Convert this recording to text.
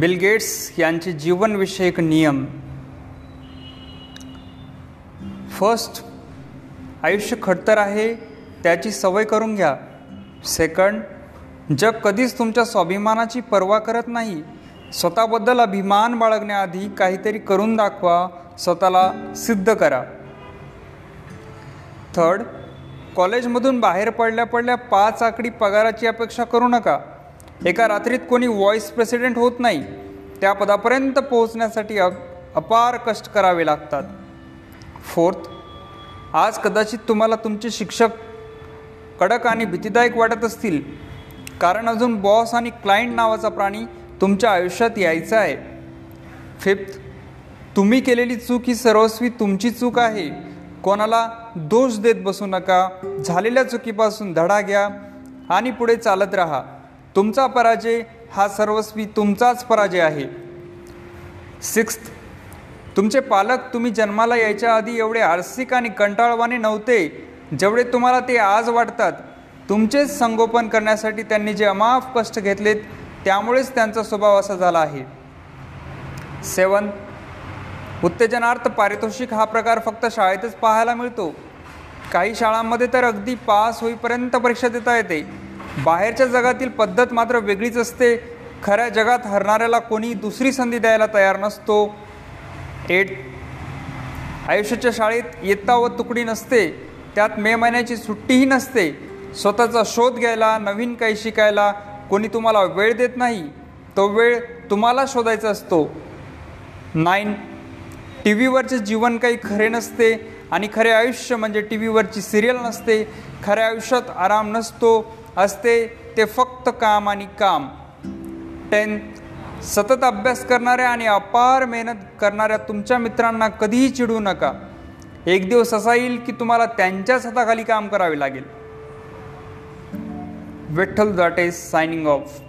Bill Gates यांचे जीवनविषयक नियम. First आयुष्य खडतर आहे त्याची सवय करून घ्या. सेकंड जग कधीच तुमच्या स्वाभिमानाची पर्वा करत नाही. स्वतःबद्दल अभिमान बाळगण्याआधी काहीतरी करून दाखवा स्वतःला सिद्ध करा. थर्ड कॉलेजमधून बाहेर पडल्या पडल्या पाच आकडी पगाराची अपेक्षा करू नका. एका रात्रीत कोणी व्हॉईस प्रेसिडेंट होत नाही त्या पदापर्यंत पोहोचण्यासाठी अप अपार कष्ट करावे लागतात. फोर्थ आज कदाचित तुम्हाला तुमचे शिक्षक कडक आणि भीतीदायक वाटत असतील कारण अजून बॉस आणि क्लायंट नावाचा प्राणी तुमच्या आयुष्यात यायचा आहे. फिफ्थ तुम्ही केलेली चूक ही सर्वस्वी तुमची चूक आहे. कोणाला दोष देत बसू नका झालेल्या चुकीपासून धडा घ्या आणि पुढे चालत राहा. तुमचा पराजय हा सर्वस्वी तुमचाच पराजय आहे. सिक्स्थ तुमचे पालक तुम्ही जन्माला यायच्या आधी एवढे आरसिक आणि कंटाळवाने नव्हते. जेवढे तुम्हाला ते आज वाटतात तुमचेच संगोपन करण्यासाठी त्यांनी जे अमाफ कष्ट घेतलेत त्यामुळेच त्यांचा स्वभाव असा झाला आहे. सेवन उत्तेजनार्थ पारितोषिक हा प्रकार फक्त शाळेतच पाहायला मिळतो. काही शाळांमध्ये तर अगदी पास होईपर्यंत परीक्षा देता येते. बाहेरच्या जगातील पद्धत मात्र वेगळीच असते. खऱ्या जगात हरणाऱ्याला कोणी दुसरी संधी द्यायला तयार नसतो. एट आयुष्याच्या शाळेत येता व तुकडी नसते. त्यात मे महिन्याची सुट्टीही नसते. स्वतःचा शोध घ्यायला नवीन काही शिकायला कोणी तुम्हाला वेळ देत नाही. तो वेळ तुम्हाला शोधायचा असतो. नाईन टी व्हीवरचे जीवन काही खरे नसते आणि खरे आयुष्य म्हणजे टी व्हीवरची सिरियल नसते. खऱ्या आयुष्यात आराम नसतो. असते ते फक्त काम आणि काम. टेन्थ सतत अभ्यास करणाऱ्या आणि अपार मेहनत करणाऱ्या तुमच्या मित्रांना कधीही चिडू नका. एक दिवस असा येईल की तुम्हाला त्यांच्याच हाताखाली काम करावे लागेल. विठ्ठल दाटे सायनिंग ऑफ